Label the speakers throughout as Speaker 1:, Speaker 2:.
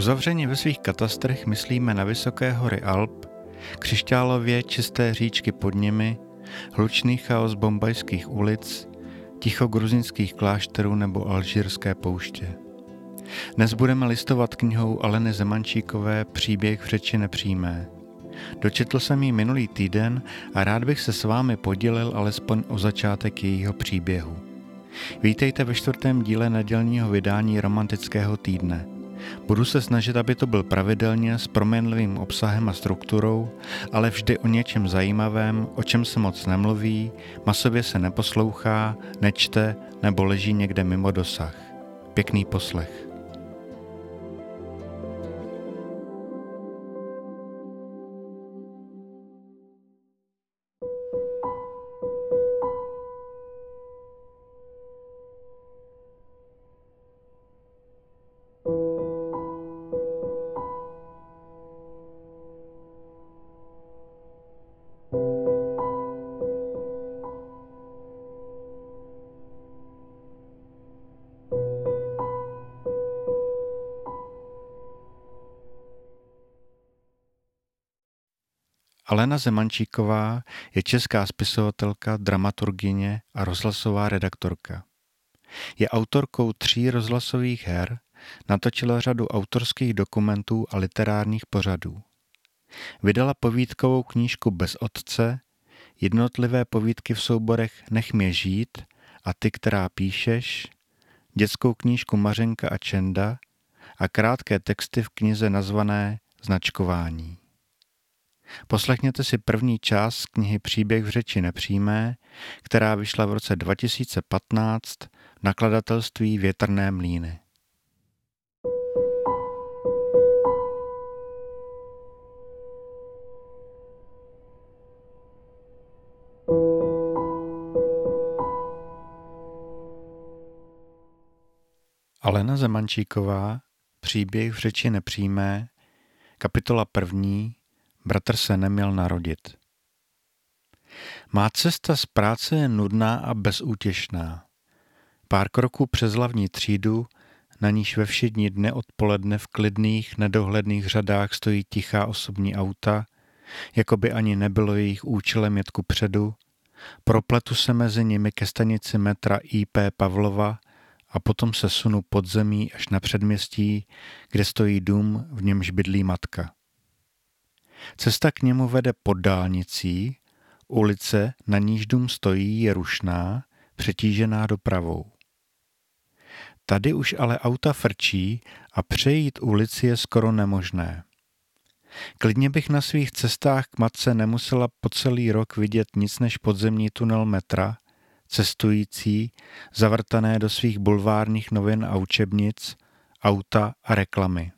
Speaker 1: Uzavřeně ve svých katastrech myslíme na vysoké hory Alp, křišťálově čisté říčky pod nimi, hlučný chaos bombajských ulic, ticho gruzinských klášterů nebo alžírské pouště. Dnes budeme listovat knihou Aleny Zemančíkové Příběh v řeči nepřímé. Dočetl jsem ji minulý týden a rád bych se s vámi podělil alespoň o začátek jejího příběhu. Vítejte ve čtvrtém díle nedělního vydání Romantického týdne – Budu se snažit, aby to byl pravidelně s proměnlivým obsahem a strukturou, ale vždy o něčem zajímavém, o čem se moc nemluví, masově se neposlouchá, nečte nebo leží někde mimo dosah. Pěkný poslech. Alena Zemančíková je česká spisovatelka, dramaturgině a rozhlasová redaktorka. Je autorkou tří rozhlasových her, natočila řadu autorských dokumentů a literárních pořadů. Vydala povídkovou knížku Bez otce, jednotlivé povídky v souborech Nech mě žít a ty, která píšeš, dětskou knížku Mařenka a Čenda a krátké texty v knize nazvané Značkování. Poslechněte si první část knihy Příběh v řeči nepřímé, která vyšla v roce 2015 v nakladatelství Větrné mlíny. Alena Zemančíková, Příběh v řeči nepřímé, kapitola první, Bratr se neměl narodit. Má cesta z práce je nudná a bezútěšná. Pár kroků přes hlavní třídu, na níž ve všední dne odpoledne v klidných, nedohledných řadách stojí tichá osobní auta, jako by ani nebylo jejich účelem jet ku předu, propletu se mezi nimi ke stanici metra IP Pavlova a potom se sunu pod zemí až na předměstí, kde stojí dům, v němž bydlí matka. Cesta k němu vede pod dálnicí, ulice, na níž dům stojí, je rušná, přetížená dopravou. Tady už ale auta frčí a přejít ulici je skoro nemožné. Klidně bych na svých cestách k matce nemusela po celý rok vidět nic než podzemní tunel metra, cestující, zavrtané do svých bulvárních novin a učebnic, auta a reklamy.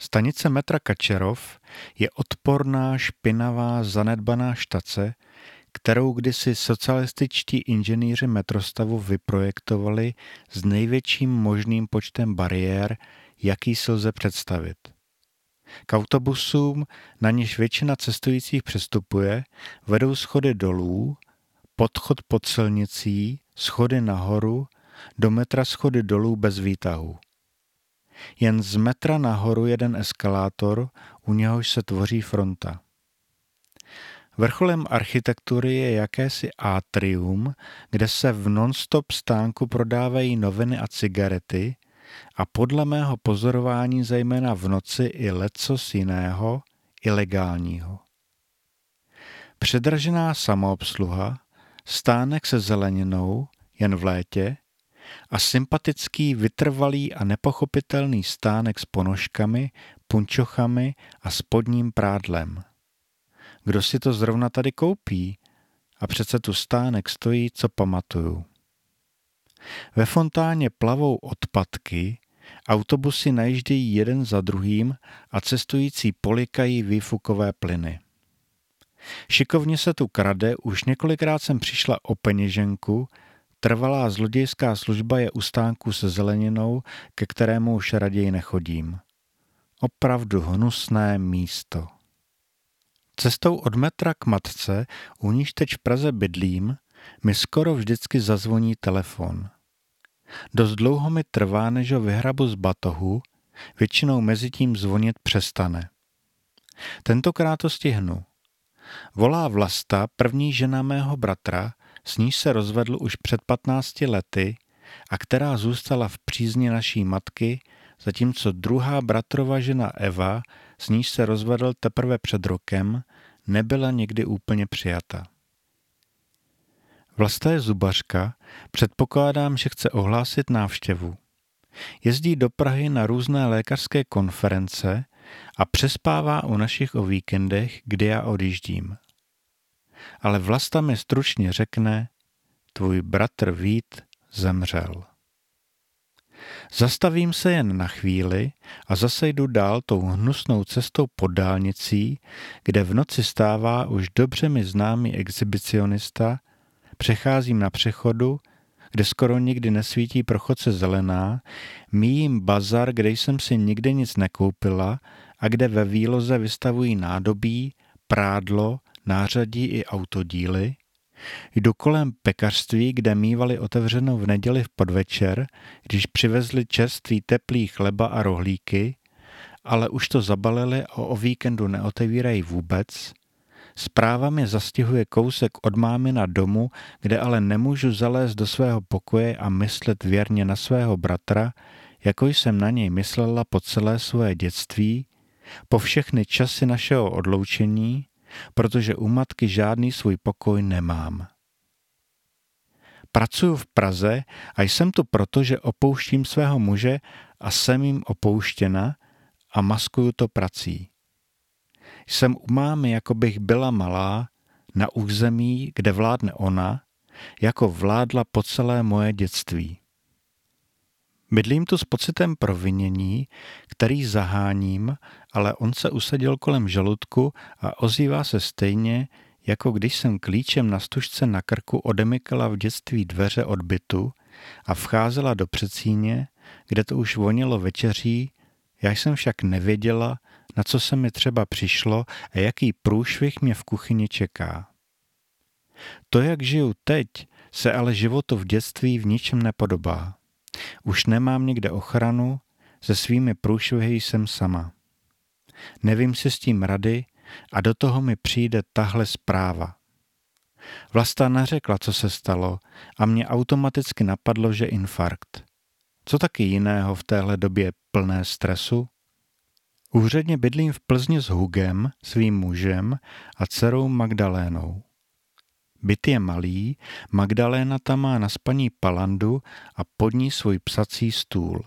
Speaker 1: Stanice metra Kačerov je odporná, špinavá, zanedbaná štace, kterou kdysi socialističtí inženýři metrostavu vyprojektovali s největším možným počtem bariér, jaký se lze představit. K autobusům, na něž většina cestujících přestupuje, vedou schody dolů, podchod pod silnicí, schody nahoru, do metra schody dolů bez výtahu. Jen z metra nahoru jeden eskalátor, u něhož se tvoří fronta. Vrcholem architektury je jakési atrium, kde se v non-stop stánku prodávají noviny a cigarety a podle mého pozorování zejména v noci i lecos jiného, ilegálního. Předražená samoobsluha, stánek se zeleninou, jen v létě, a sympatický, vytrvalý a nepochopitelný stánek s ponožkami, punčochami a spodním prádlem. Kdo si to zrovna tady koupí? A přece tu stánek stojí, co pamatuju. Ve fontáně plavou odpadky, autobusy najíždějí jeden za druhým a cestující polikají výfukové plyny. Šikovně se tu krade, už několikrát jsem přišla o peněženku, Trvalá zlodějská služba je u stánku se zeleninou, ke kterému už raději nechodím. Opravdu hnusné místo. Cestou od metra k matce, u níž teď v Praze bydlím, mi skoro vždycky zazvoní telefon. Dost dlouho mi trvá, než ho vyhrabu z batohu, většinou mezi tím zvonit přestane. Tentokrát to stihnu. Volá Vlasta, první žena mého bratra, s níž se rozvedl už před 15 lety a která zůstala v přízni naší matky, zatímco druhá bratrova žena Eva, s níž se rozvedl teprve před rokem, nebyla někdy úplně přijata. Vlasta je zubařka, předpokládám, že chce ohlásit návštěvu. Jezdí do Prahy na různé lékařské konference a přespává u našich o víkendech, kdy já odjíždím. Ale Vlasta mi stručně řekne, tvůj bratr Vít zemřel. Zastavím se jen na chvíli a zase jdu dál tou hnusnou cestou pod dálnicí, kde v noci stává už dobře mi známý exhibicionista, přecházím na přechodu, kde skoro nikdy nesvítí prochodce zelená, míjím bazar, kde jsem si nikdy nic nekoupila a kde ve výloze vystavují nádobí, prádlo, nářadí i autodíly, Jdu kolem pekařství, kde mývali otevřenou v neděli v podvečer, když přivezli čerstvý teplý chleba a rohlíky, ale už to zabalili a o víkendu neotevírají vůbec. Zpráva mě zastihuje kousek od mámy na domu, kde ale nemůžu zalézt do svého pokoje a myslet věrně na svého bratra, jako jsem na něj myslela po celé svoje dětství, po všechny časy našeho odloučení, protože u matky žádný svůj pokoj nemám. Pracuji v Praze a jsem tu proto, že opouštím svého muže a jsem jim opouštěna a maskuju to prací. Jsem u mámy, jako bych byla malá, na území, kde vládne ona, jako vládla po celé moje dětství. Bydlím tu s pocitem provinění, který zaháním, ale on se usadil kolem žaludku a ozývá se stejně, jako když jsem klíčem na stužce na krku odemykala v dětství dveře od bytu a vcházela do předsíně, kde to už vonilo večeří, já jsem však nevěděla, na co se mi třeba přišlo a jaký průšvih mě v kuchyni čeká. To, jak žiju teď, se ale životu v dětství v ničem nepodobá. Už nemám nikde ochranu, se svými průšvihy jsem sama. Nevím si s tím rady a do toho mi přijde tahle zpráva. Vlasta neřekla, co se stalo a mě automaticky napadlo, že infarkt. Co taky jiného v téhle době plné stresu? Úředně bydlím v Plzni s Hugem, svým mužem a dcerou Magdalénou. Byt je malý, Magdaléna tam má na spaní palandu a pod ní svůj psací stůl.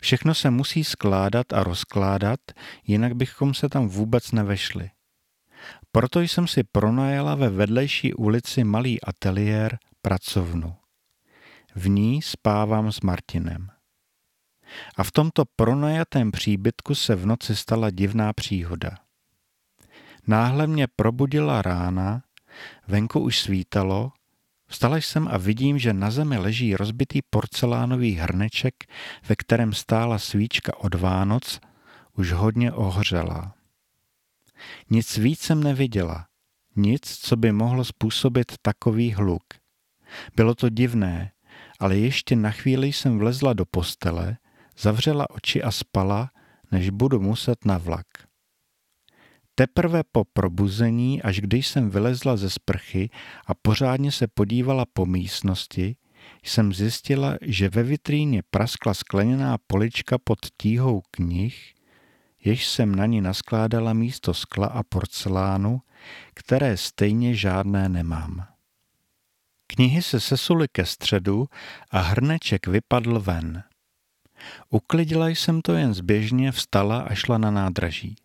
Speaker 1: Všechno se musí skládat a rozkládat, jinak bychom se tam vůbec nevešli. Proto jsem si pronajala ve vedlejší ulici malý ateliér pracovnu. V ní spávám s Martinem. A v tomto pronajatém příbytku se v noci stala divná příhoda. Náhle mě probudila rána, venku už svítalo Vstala jsem a vidím, že na zemi leží rozbitý porcelánový hrneček, ve kterém stála svíčka od Vánoc, už hodně ohřelá. Nic víc jsem neviděla, nic, co by mohlo způsobit takový hluk. Bylo to divné, ale ještě na chvíli jsem vlezla do postele, zavřela oči a spala, než budu muset na vlak. Teprve po probuzení, až když jsem vylezla ze sprchy a pořádně se podívala po místnosti, jsem zjistila, že ve vitríně praskla skleněná polička pod tíhou knih, jež jsem na ní naskládala místo skla a porcelánu, které stejně žádné nemám. Knihy se sesuly ke středu a hrneček vypadl ven. Uklidila jsem to jen zběžně, vstala a šla na nádraží.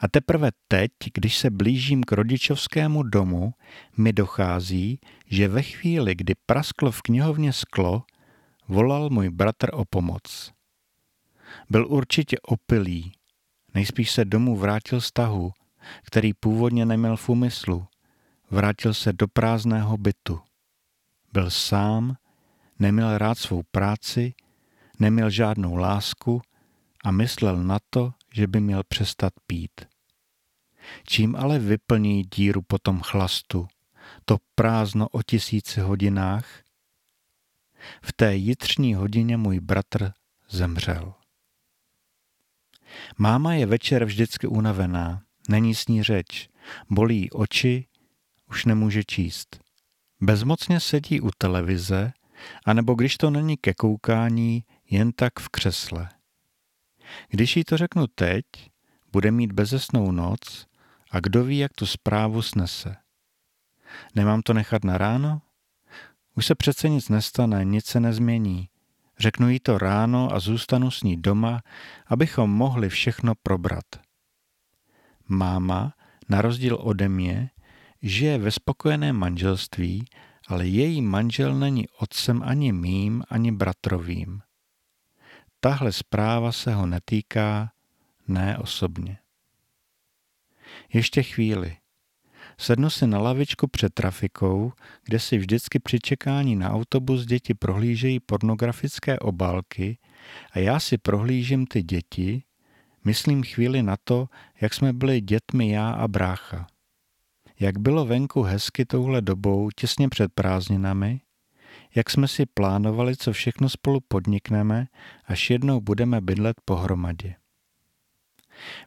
Speaker 1: A teprve teď, když se blížím k rodičovskému domu, mi dochází, že ve chvíli, kdy prasklo v knihovně sklo, volal můj bratr o pomoc. Byl určitě opilý, nejspíš se domů vrátil z tahu, který původně neměl v úmyslu. Vrátil se do prázdného bytu. Byl sám, neměl rád svou práci, neměl žádnou lásku a myslel na to, že by měl přestat pít. Čím ale vyplní díru po tom chlastu, to prázdno o tisíci hodinách? V té jitřní hodině můj bratr zemřel. Máma je večer vždycky unavená, není s ní řeč, bolí oči, už nemůže číst. Bezmocně sedí u televize, anebo když to není ke koukání, jen tak v křesle. Když jí to řeknu teď, bude mít bezesnou noc a kdo ví, jak tu zprávu snese. Nemám to nechat na ráno? Už se přece nic nestane, nic se nezmění. Řeknu jí to ráno a zůstanu s ní doma, abychom mohli všechno probrat. Máma, na rozdíl ode mě, žije ve spokojeném manželství, ale její manžel není otcem ani mým, ani bratrovým. Tahle zpráva se ho netýká, ne osobně. Ještě chvíli. Sednu si na lavičku před trafikou, kde si vždycky při čekání na autobus děti prohlížejí pornografické obálky a já si prohlížím ty děti, myslím chvíli na to, jak jsme byli dětmi já a brácha. Jak bylo venku hezky touhle dobou těsně před prázdninami, jak jsme si plánovali, co všechno spolu podnikneme, až jednou budeme bydlet pohromadě.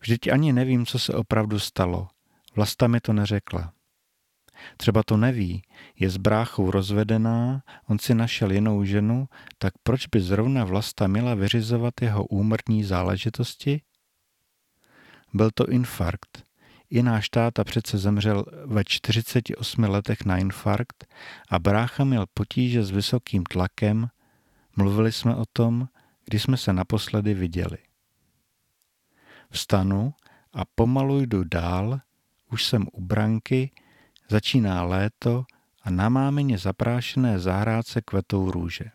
Speaker 1: Vždyť ani nevím, co se opravdu stalo. Vlasta mi to neřekla. Třeba to neví, je s bráchou rozvedená, on si našel jinou ženu, tak proč by zrovna Vlasta měla vyřizovat jeho úmrtní záležitosti? Byl to infarkt. I náš táta přece zemřel ve 48 letech na infarkt a brácha měl potíže s vysokým tlakem. Mluvili jsme o tom, když jsme se naposledy viděli. Vstanu a pomalu jdu dál, už jsem u branky, začíná léto a na mámině zaprášené zahrádce kvetou růže.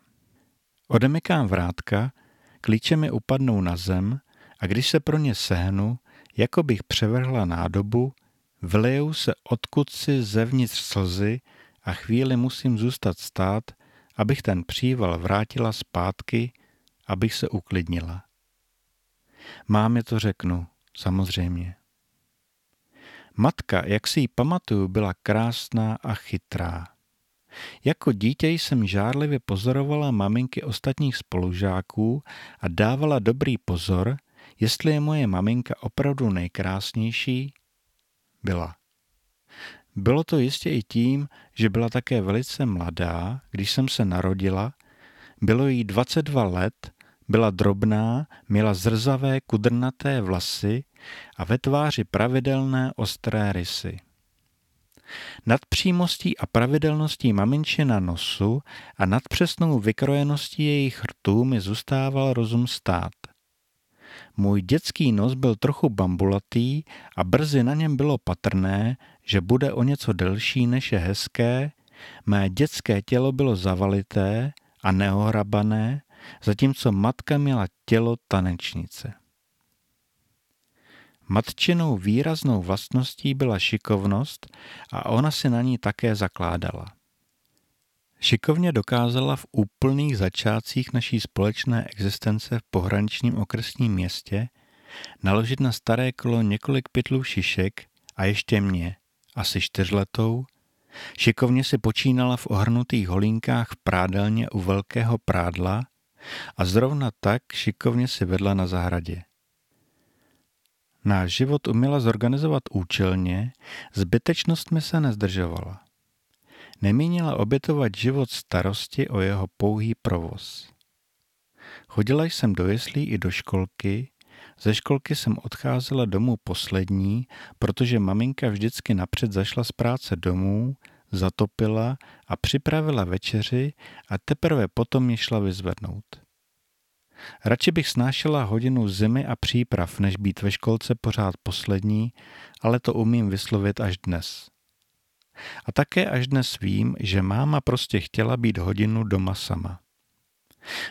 Speaker 1: Odemykám vrátka, klíče mi upadnou na zem a když se pro ně sehnu, jako bych převrhla nádobu, vlejou se odkud si zevnitř slzy a chvíli musím zůstat stát, abych ten příval vrátila zpátky, abych se uklidnila. Mámě to řeknu, samozřejmě. Matka, jak si ji pamatuju, byla krásná a chytrá. Jako dítě jsem žárlivě pozorovala maminky ostatních spolužáků a dávala dobrý pozor, jestli je moje maminka opravdu nejkrásnější. Byla. Bylo to jistě i tím, že byla také velice mladá, když jsem se narodila. Bylo jí 22 let byla drobná, měla zrzavé kudrnaté vlasy a ve tváři pravidelné ostré rysy. Nad přímostí a pravidelností maminčina nosu a nad přesnou vykrojeností jejich rtů mi zůstával rozum stát. Můj dětský nos byl trochu bambulatý a brzy na něm bylo patrné, že bude o něco delší než je hezké, mé dětské tělo bylo zavalité a neohrabané zatímco matka měla tělo tanečnice. Matčinou výraznou vlastností byla šikovnost a ona si na ní také zakládala. Šikovně dokázala v úplných začátcích naší společné existence v pohraničním okresním městě naložit na staré kolo několik pytlů šišek a ještě mě, asi čtyřletou, šikovně si počínala v ohrnutých holínkách v prádelně u velkého prádla a zrovna tak šikovně si vedla na zahradě. Náš život uměla zorganizovat účelně, zbytečnostmi se nezdržovala. Nemínila obětovat život starosti o jeho pouhý provoz. Chodila jsem do jeslí i do školky, ze školky jsem odcházela domů poslední, protože maminka vždycky napřed zašla z práce domů, zatopila a připravila večeři a teprve potom mě šla vyzvednout. Radši bych snášela hodinu zimy a příprav, než být ve školce pořád poslední, ale to umím vyslovit až dnes. A také až dnes vím, že máma prostě chtěla být hodinu doma sama.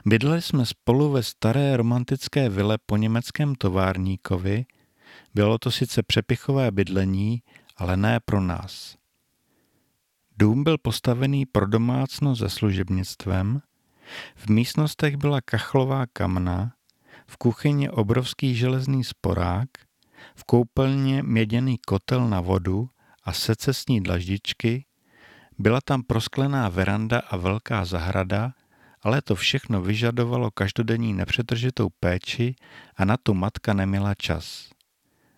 Speaker 1: Bydleli jsme spolu ve staré romantické vile po německém továrníkovi, bylo to sice přepichové bydlení, ale ne pro nás. Dům byl postavený pro domácnost se služebnictvem, v místnostech byla kachlová kamna, v kuchyni obrovský železný sporák, v koupelně měděný kotel na vodu a secesní dlaždičky, byla tam prosklená veranda a velká zahrada, ale to všechno vyžadovalo každodenní nepřetržitou péči a na tu matka neměla čas.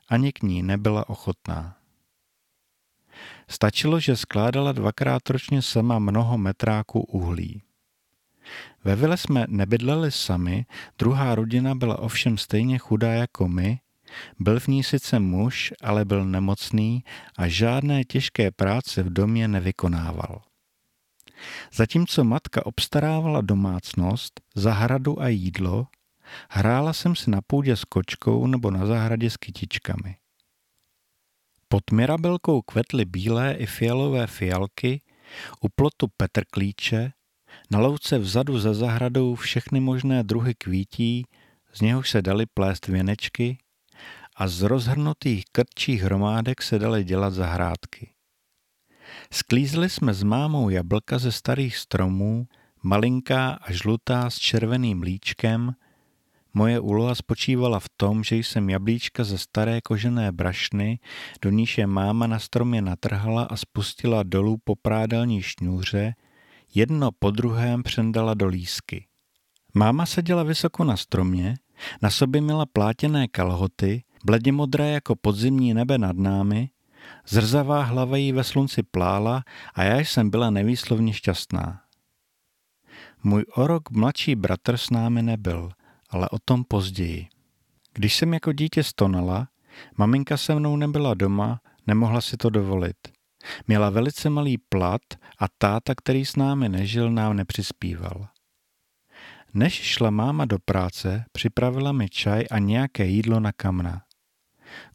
Speaker 1: Ani k ní nebyla ochotná. Stačilo, že skládala dvakrát ročně sama mnoho metráků uhlí. Ve vile jsme nebydleli sami, druhá rodina byla ovšem stejně chudá jako my, byl v ní sice muž, ale byl nemocný a žádné těžké práce v domě nevykonával. Zatímco matka obstarávala domácnost, zahradu a jídlo, hrála jsem si na půdě s kočkou nebo na zahradě s kytičkami. Pod mirabelkou kvetly bílé i fialové fialky, u plotu petrklíče, na louce vzadu za zahradou všechny možné druhy kvítí, z něhož se daly plést věnečky a z rozhrnutých krčích hromádek se daly dělat zahrádky. Sklízli jsme s mámou jablka ze starých stromů, malinká a žlutá s červeným líčkem. Moje úloha spočívala v tom, že jsem jablíčka ze staré kožené brašny, do níž je máma na stromě natrhala a spustila dolů po prádelní šňůře, jedno po druhém přendala do lísky. Máma seděla vysoko na stromě, na sobě měla plátěné kalhoty, bledě modré jako podzimní nebe nad námi, zrzavá hlava jí ve slunci plála a já jsem byla nevýslovně šťastná. Můj o rok mladší bratr s námi nebyl, ale o tom později. Když jsem jako dítě stonala, maminka se mnou nebyla doma, nemohla si to dovolit. Měla velice malý plat a táta, který s námi nežil, nám nepřispíval. Než šla máma do práce, připravila mi čaj a nějaké jídlo na kamna.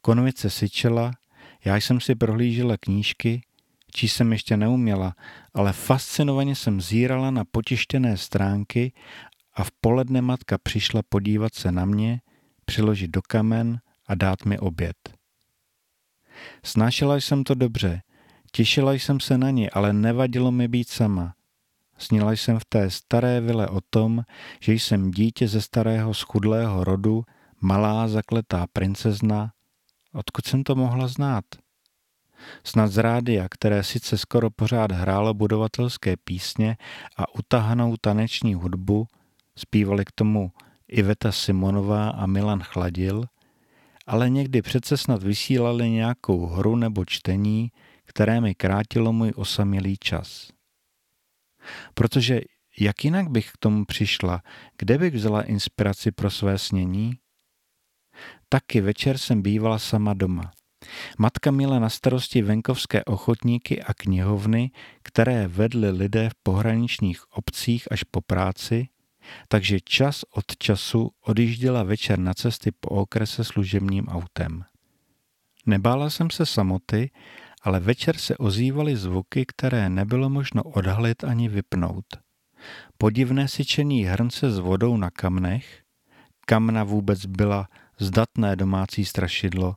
Speaker 1: Konvice syčela, já jsem si prohlížela knížky, čí jsem ještě neuměla, ale fascinovaně jsem zírala na potištěné stránky a v poledne matka přišla podívat se na mě, přiložit do kamen a dát mi oběd. Snášela jsem to dobře, těšila jsem se na ní, ale nevadilo mi být sama. Snila jsem v té staré vile o tom, že jsem dítě ze starého schudlého rodu, malá zakletá princezna, Odkud jsem to mohla znát? Snad z rádia, které sice skoro pořád hrálo budovatelské písně a utahanou taneční hudbu, zpívali k tomu Iveta Simonová a Milan Chladil, ale někdy přece snad vysílali nějakou hru nebo čtení, které mi krátilo můj osamělý čas. Protože jak jinak bych k tomu přišla, kde bych vzala inspiraci pro své snění? Taky večer jsem bývala sama doma. Matka měla na starosti venkovské ochotníky a knihovny, které vedly lidé v pohraničních obcích až po práci, takže čas od času odjížděla večer na cesty po okrese služebním autem. Nebála jsem se samoty, ale večer se ozývaly zvuky, které nebylo možno odhalit ani vypnout. Podivné syčení hrnce s vodou na kamnech, kamna vůbec byla zdatné domácí strašidlo,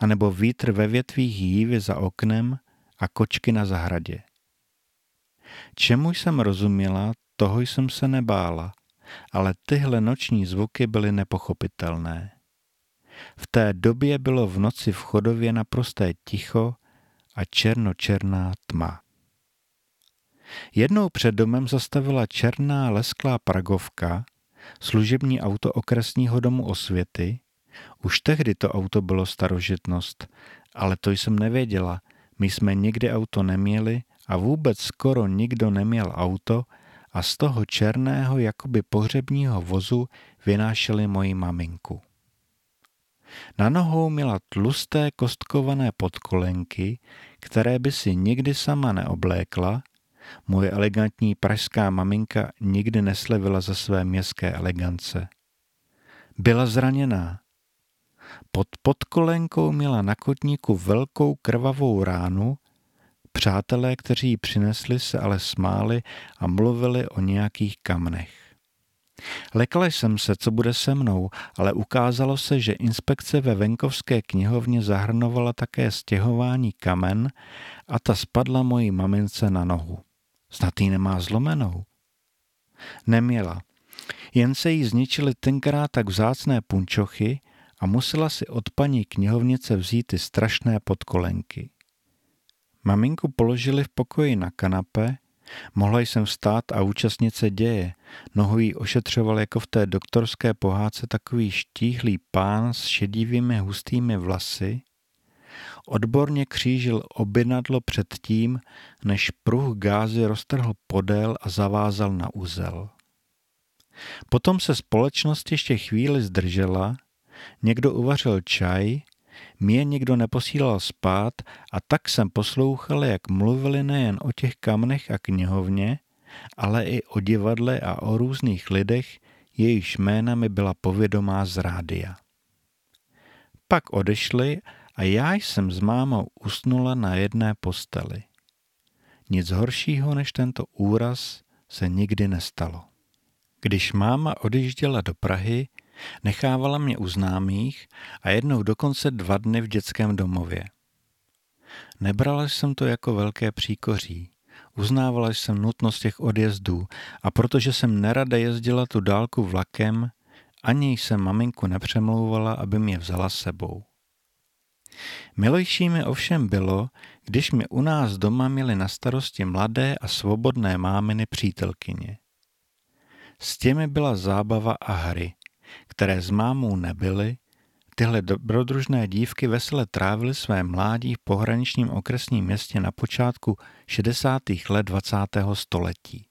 Speaker 1: anebo vítr ve větvích jívy za oknem a kočky na zahradě. Čemu jsem rozuměla, toho jsem se nebála, ale tyhle noční zvuky byly nepochopitelné. V té době bylo v noci v chodově naprosté ticho a černočerná tma. Jednou před domem zastavila černá lesklá pragovka, služební auto okresního domu osvěty, už tehdy to auto bylo starožitnost, ale to jsem nevěděla. My jsme nikdy auto neměli a vůbec skoro nikdo neměl auto a z toho černého jakoby pohřebního vozu vynášeli moji maminku. Na nohou měla tlusté kostkované podkolenky, které by si nikdy sama neoblékla. Moje elegantní pražská maminka nikdy neslevila za své městské elegance. Byla zraněná, pod podkolenkou měla na kotníku velkou krvavou ránu, přátelé, kteří ji přinesli, se ale smáli a mluvili o nějakých kamnech. Lekla jsem se, co bude se mnou, ale ukázalo se, že inspekce ve venkovské knihovně zahrnovala také stěhování kamen a ta spadla mojí mamince na nohu. Snad ji nemá zlomenou. Neměla. Jen se jí zničily tenkrát tak vzácné punčochy, a musela si od paní knihovnice vzít ty strašné podkolenky. Maminku položili v pokoji na kanape, Mohla jsem vstát a účastnit se děje. Nohu jí ošetřoval jako v té doktorské pohádce takový štíhlý pán s šedivými hustými vlasy. Odborně křížil obinadlo před tím, než pruh gázy roztrhl podél a zavázal na úzel. Potom se společnost ještě chvíli zdržela, někdo uvařil čaj, mě někdo neposílal spát a tak jsem poslouchal, jak mluvili nejen o těch kamnech a knihovně, ale i o divadle a o různých lidech, jejichž jména mi byla povědomá z rádia. Pak odešli a já jsem s mámou usnula na jedné posteli. Nic horšího než tento úraz se nikdy nestalo. Když máma odjížděla do Prahy, nechávala mě u známých a jednou dokonce dva dny v dětském domově. Nebrala jsem to jako velké příkoří. Uznávala jsem nutnost těch odjezdů a protože jsem nerada jezdila tu dálku vlakem, ani jsem maminku nepřemlouvala, aby mě vzala sebou. Milejší mi ovšem bylo, když mě u nás doma měly na starosti mladé a svobodné máminy přítelkyně. S těmi byla zábava a hry, které s mámou nebyly, tyhle dobrodružné dívky vesele trávily své mládí v pohraničním okresním městě na počátku 60. let 20. století.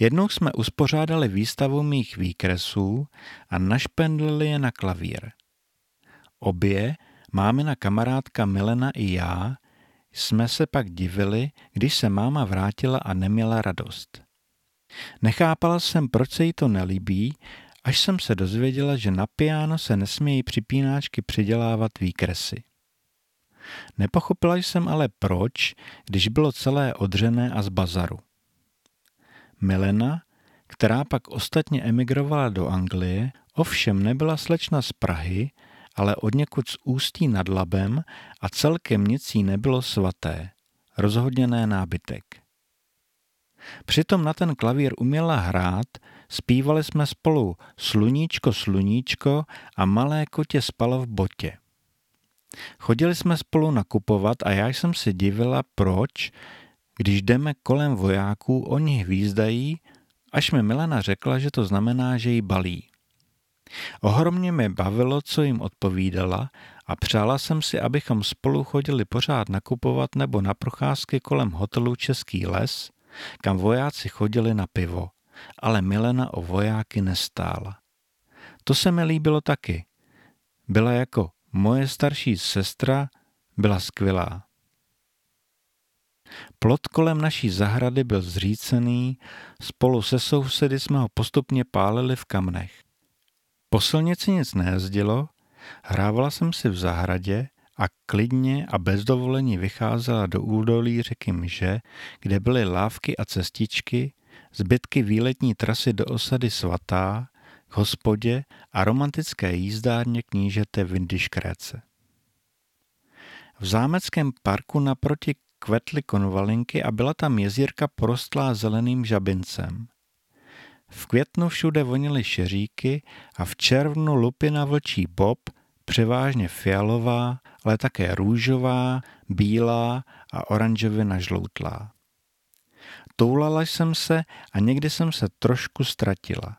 Speaker 1: Jednou jsme uspořádali výstavu mých výkresů a našpendlili je na klavír. Obě, mámina kamarádka Milena i já, jsme se pak divili, když se máma vrátila a neměla radost. Nechápala jsem, proč se jí to nelíbí, až jsem se dozvěděla, že na piano se nesmějí připínáčky přidělávat výkresy. Nepochopila jsem ale proč, když bylo celé odřené a z bazaru. Milena, která pak ostatně emigrovala do Anglie, ovšem nebyla slečna z Prahy, ale od někud z ústí nad Labem a celkem nic jí nebylo svaté, rozhodně ne nábytek. Přitom na ten klavír uměla hrát, zpívali jsme spolu Sluníčko, sluníčko a malé kotě spalo v botě. Chodili jsme spolu nakupovat a já jsem si divila, proč, když jdeme kolem vojáků, oni hvízdají, až mi Milena řekla, že to znamená, že jí balí. Ohromně mě bavilo, co jim odpovídala a přála jsem si, abychom spolu chodili pořád nakupovat nebo na procházky kolem hotelu Český les, kam vojáci chodili na pivo, ale Milena o vojáky nestála. To se mi líbilo taky. Byla jako moje starší sestra, byla skvělá. Plot kolem naší zahrady byl zřícený, spolu se sousedy jsme ho postupně pálili v kamnech. Po silnici nic nejezdilo, hrávala jsem si v zahradě a klidně a bez dovolení vycházela do údolí řeky Mže, kde byly lávky a cestičky, zbytky výletní trasy do osady Svatá, k hospodě a romantické jízdárně knížete Vindyškréce. V zámeckém parku naproti kvetly konvalinky a byla tam jezírka porostlá zeleným žabincem. V květnu všude vonily šeříky a v červnu lupina vlčí bob, převážně fialová, ale také růžová, bílá a oranžově žloutlá. Toulala jsem se a někdy jsem se trošku ztratila.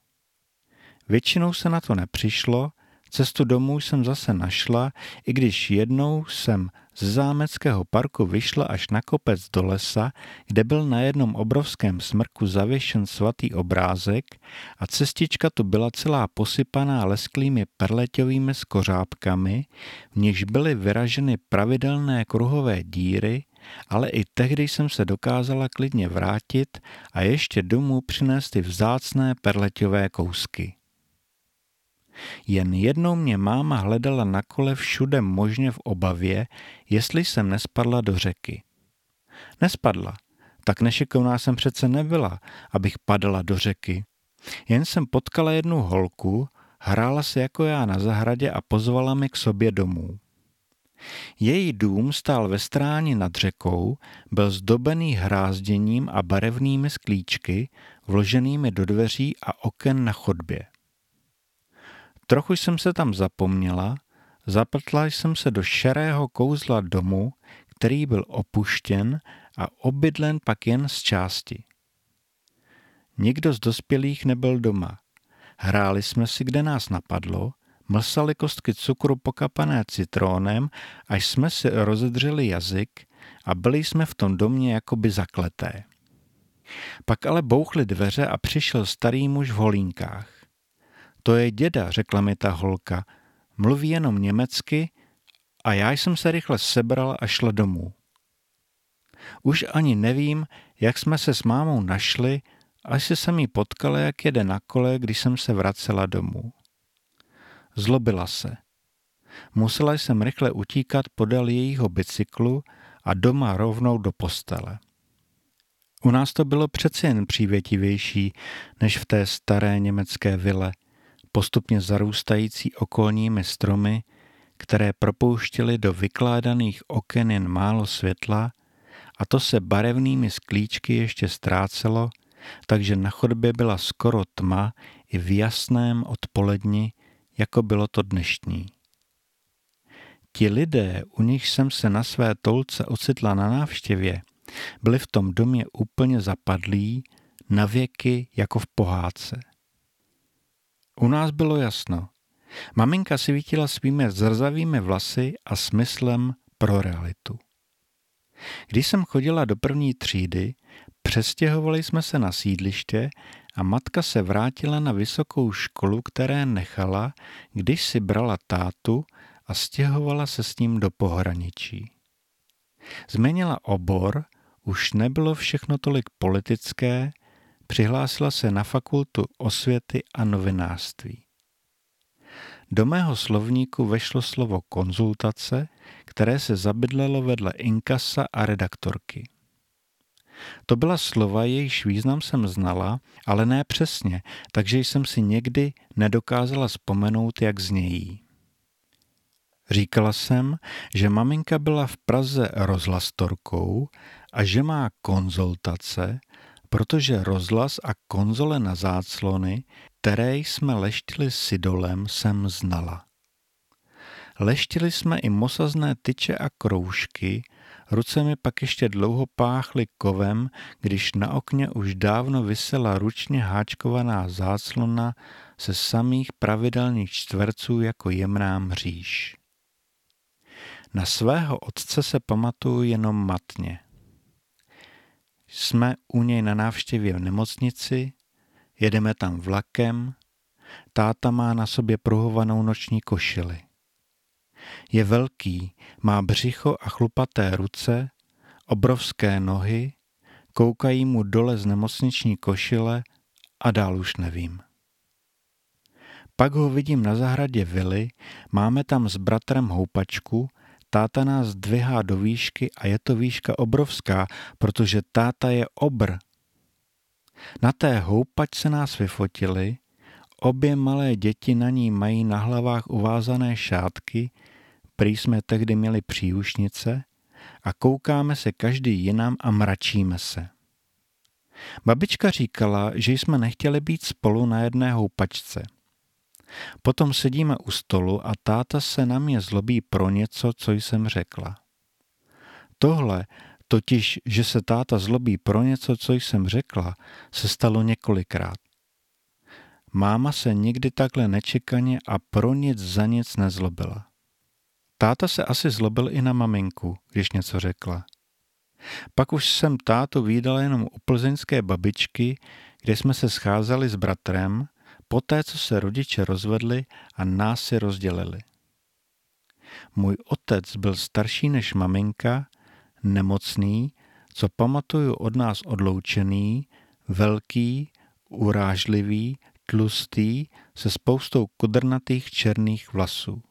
Speaker 1: Většinou se na to nepřišlo, cestu domů jsem zase našla, i když jednou jsem z zámeckého parku vyšla až na kopec do lesa, kde byl na jednom obrovském smrku zavěšen svatý obrázek a cestička tu byla celá posypaná lesklými perleťovými skořápkami, v nichž byly vyraženy pravidelné kruhové díry, ale i tehdy jsem se dokázala klidně vrátit a ještě domů přinést ty vzácné perleťové kousky. Jen jednou mě máma hledala na kole všude možně v obavě, jestli jsem nespadla do řeky. Nespadla, tak nešikovná jsem přece nebyla, abych padala do řeky. Jen jsem potkala jednu holku, hrála se jako já na zahradě a pozvala mi k sobě domů. Její dům stál ve stráni nad řekou, byl zdobený hrázděním a barevnými sklíčky, vloženými do dveří a oken na chodbě. Trochu jsem se tam zapomněla, zapletla jsem se do šerého kouzla domu, který byl opuštěn a obydlen pak jen z části. Nikdo z dospělých nebyl doma. Hráli jsme si, kde nás napadlo, mlsali kostky cukru pokapané citrónem, až jsme si rozedřeli jazyk a byli jsme v tom domě jakoby zakleté. Pak ale bouchly dveře a přišel starý muž v holínkách. To je děda, řekla mi ta holka. Mluví jenom německy a já jsem se rychle sebral a šla domů. Už ani nevím, jak jsme se s mámou našli, až se jí potkala, jak jede na kole, když jsem se vracela domů. Zlobila se. Musela jsem rychle utíkat podél jejího bicyklu a doma rovnou do postele. U nás to bylo přeci jen přívětivější než v té staré německé vile, postupně zarůstající okolními stromy, které propouštěly do vykládaných oken jen málo světla a to se barevnými sklíčky ještě ztrácelo, takže na chodbě byla skoro tma i v jasném odpoledni, jako bylo to dnešní. Ti lidé, u nich jsem se na své tolce ocitla na návštěvě, byli v tom domě úplně zapadlí, na věky jako v pohádce. U nás bylo jasno. Maminka svítila svými zrzavými vlasy a smyslem pro realitu. Když jsem chodila do první třídy, přestěhovali jsme se na sídliště a matka se vrátila na vysokou školu, které nechala, když si brala tátu a stěhovala se s ním do pohraničí. Změnila obor, už nebylo všechno tolik politické, přihlásila se na fakultu osvěty a novinářství. Do mého slovníku vešlo slovo konzultace, které se zabydlelo vedle inkasa a redaktorky. To byla slova, jejichž význam jsem znala, ale ne přesně, takže jsem si někdy nedokázala vzpomenout, jak znějí. Říkala jsem, že maminka byla v Praze rozhlastorkou a že má konzultace, protože rozhlas a konzole na záclony, které jsme leštili s idolem, jsem znala. Leštili jsme i mosazné tyče a kroužky, ruce mi pak ještě dlouho páchly kovem, když na okně už dávno vysela ručně háčkovaná záclona se samých pravidelných čtverců jako jemná mříž. Na svého otce se pamatuju jenom matně. Jsme u něj na návštěvě v nemocnici, jedeme tam vlakem, táta má na sobě pruhovanou noční košili. Je velký, má břicho a chlupaté ruce, obrovské nohy, koukají mu dole z nemocniční košile a dál už nevím. Pak ho vidím na zahradě vily, máme tam s bratrem houpačku, táta nás dvihá do výšky a je to výška obrovská, protože táta je obr. Na té houpač se nás vyfotili, obě malé děti na ní mají na hlavách uvázané šátky, prý jsme tehdy měli příušnice a koukáme se každý jinam a mračíme se. Babička říkala, že jsme nechtěli být spolu na jedné houpačce. Potom sedíme u stolu a táta se na mě zlobí pro něco, co jsem řekla. Tohle, totiž, že se táta zlobí pro něco, co jsem řekla, se stalo několikrát. Máma se nikdy takhle nečekaně a pro nic za nic nezlobila. Táta se asi zlobil i na maminku, když něco řekla. Pak už jsem tátu výdala jenom u plzeňské babičky, kde jsme se scházeli s bratrem, poté co se rodiče rozvedli a nás si rozdělili. Můj otec byl starší než maminka, nemocný, co pamatuju od nás odloučený, velký, urážlivý, tlustý, se spoustou kudrnatých černých vlasů.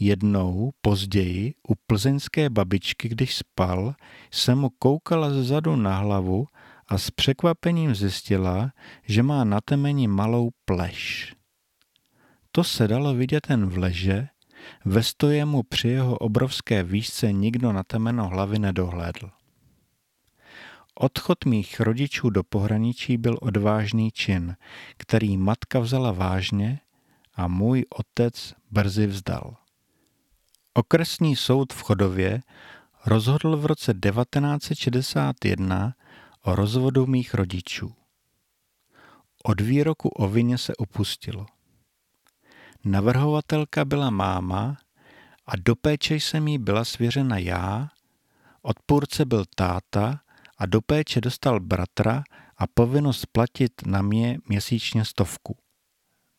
Speaker 1: Jednou později u plzeňské babičky, když spal, jsem mu koukala zezadu na hlavu a s překvapením zjistila, že má na temeni malou pleš. To se dalo vidět jen v leže, ve stoje mu při jeho obrovské výšce nikdo na temeno hlavy nedohlédl. Odchod mých rodičů do pohraničí byl odvážný čin, který matka vzala vážně a můj otec brzy vzdal. Okresní soud v Chodově rozhodl v roce 1961 o rozvodu mých rodičů. Od výroku o vině se upustilo. Navrhovatelka byla máma a do péče jsem jí byla svěřena já, odpůrce byl táta a do péče dostal bratra a povinnost platit na mě měsíčně stovku.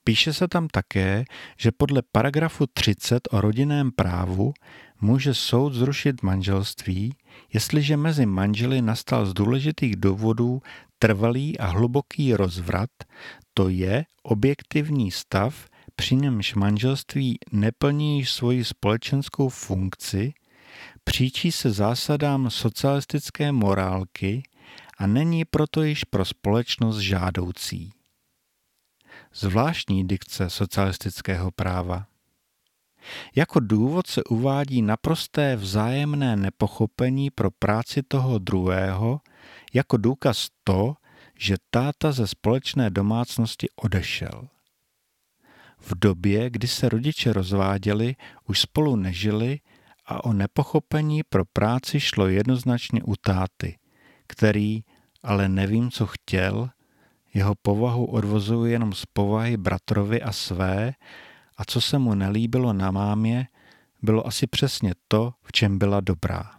Speaker 1: Píše se tam také, že podle paragrafu 30 o rodinném právu může soud zrušit manželství, jestliže mezi manželi nastal z důležitých důvodů trvalý a hluboký rozvrat, to je objektivní stav, při němž manželství neplní svoji společenskou funkci, příčí se zásadám socialistické morálky a není proto již pro společnost žádoucí. Zvláštní dikce socialistického práva. Jako důvod se uvádí naprosté vzájemné nepochopení pro práci toho druhého, jako důkaz to, že táta ze společné domácnosti odešel. V době, kdy se rodiče rozváděli, už spolu nežili a o nepochopení pro práci šlo jednoznačně u táty, který, ale nevím, co chtěl, jeho povahu odvozuju jenom z povahy bratrovi a své a co se mu nelíbilo na mámě, bylo asi přesně to, v čem byla dobrá.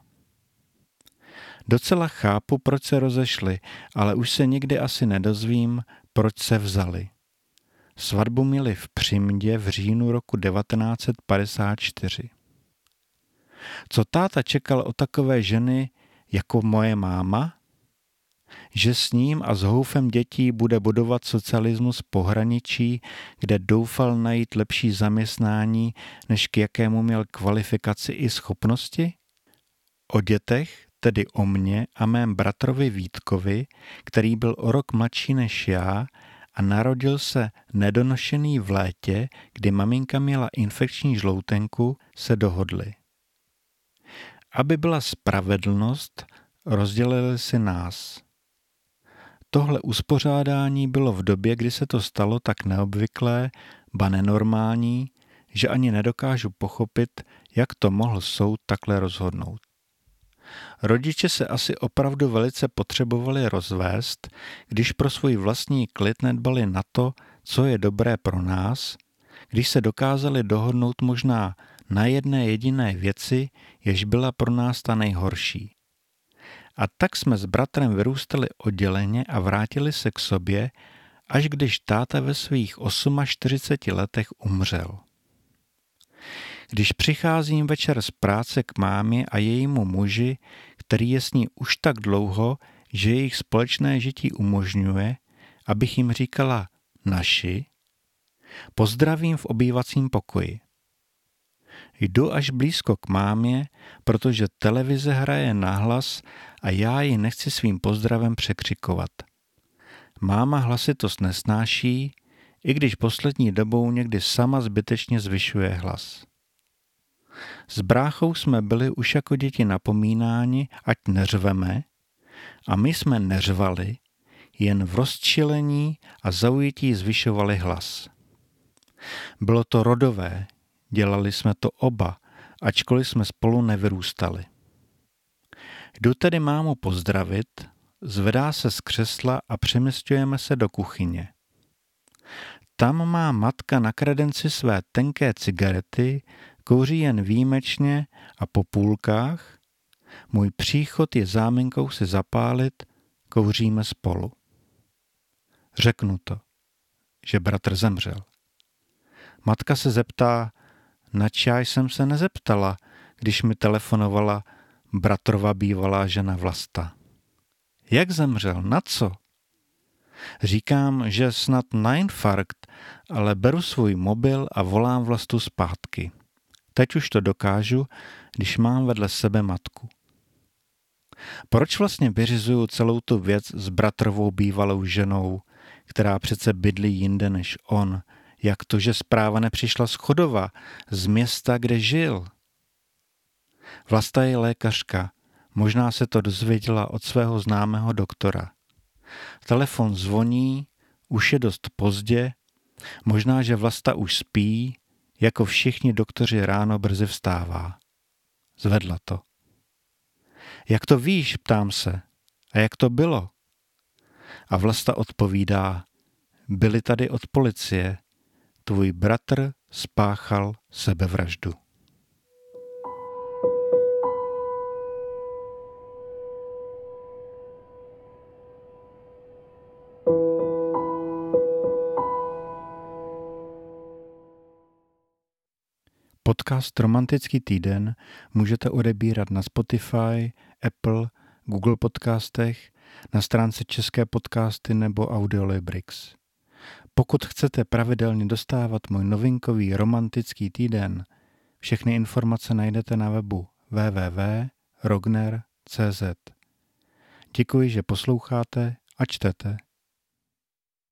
Speaker 1: Docela chápu, proč se rozešli, ale už se nikdy asi nedozvím, proč se vzali. Svatbu měli v Přimdě v říjnu roku 1954. Co táta čekal o takové ženy jako moje máma? Že s ním a s houfem dětí bude budovat socialismus pohraničí, kde doufal najít lepší zaměstnání, než k jakému měl kvalifikaci i schopnosti? O dětech, tedy o mně a mém bratrovi Vítkovi, který byl o rok mladší než já a narodil se nedonošený v létě, kdy maminka měla infekční žloutenku, se dohodli. Aby byla spravedlnost, rozdělili si nás. Tohle uspořádání bylo v době, kdy se to stalo tak neobvyklé, ba nenormální, že ani nedokážu pochopit, jak to mohl soud takhle rozhodnout. Rodiče se asi opravdu velice potřebovali rozvést, když pro svůj vlastní klid nedbali na to, co je dobré pro nás, když se dokázali dohodnout možná na jedné jediné věci, jež byla pro nás ta nejhorší. A tak jsme s bratrem vyrůstali odděleně a vrátili se k sobě, až když táta ve svých 48 letech umřel. Když přicházím večer z práce k mámě a jejímu muži, který je s ní už tak dlouho, že jejich společné žití umožňuje, abych jim říkala naši, pozdravím v obývacím pokoji. Jdu až blízko k mámě, protože televize hraje nahlas a já ji nechci svým pozdravem překřikovat. Máma hlasitost nesnáší, i když poslední dobou někdy sama zbytečně zvyšuje hlas. S bráchou jsme byli už jako děti napomínáni, ať neřveme, a my jsme neřvali, jen v rozčilení a zaujetí zvyšovali hlas. Bylo to rodové, dělali jsme to oba, ačkoliv jsme spolu nevyrůstali. Jdu tedy mámu pozdravit, zvedá se z křesla a přemysťujeme se do kuchyně. Tam má matka na kredenci své tenké cigarety, kouří jen výjimečně a po půlkách. Můj příchod je záminkou si zapálit, kouříme spolu. Řeknu to, že bratr zemřel. Matka se zeptá, nač já jsem se nezeptala, když mi telefonovala bratrova bývalá žena Vlasta. Jak zemřel? Na co? Říkám, že snad na infarkt, ale beru svůj mobil a volám Vlastu zpátky. Teď už to dokážu, když mám vedle sebe matku. Proč vlastně vyřizuju celou tu věc s bratrovou bývalou ženou, která přece bydlí jinde než on, jak to, že zpráva nepřišla z Chodova, z města, kde žil? Vlasta je lékařka, možná se to dozvěděla od svého známého doktora. Telefon zvoní, už je dost pozdě, možná, že Vlasta už spí, jako všichni doktoři ráno brzy vstává. Zvedla to. Jak to víš, ptám se. A jak to bylo? A Vlasta odpovídá, byli tady od policie. Tvůj bratr spáchal sebevraždu. Podcast Romantický týden můžete odebírat na Spotify, Apple, Google podcastech, na stránce České podcasty nebo Audiolibrix. Pokud chcete pravidelně dostávat můj novinkový romantický týden, všechny informace najdete na webu www.rogner.cz. Děkuji, že posloucháte a čtete.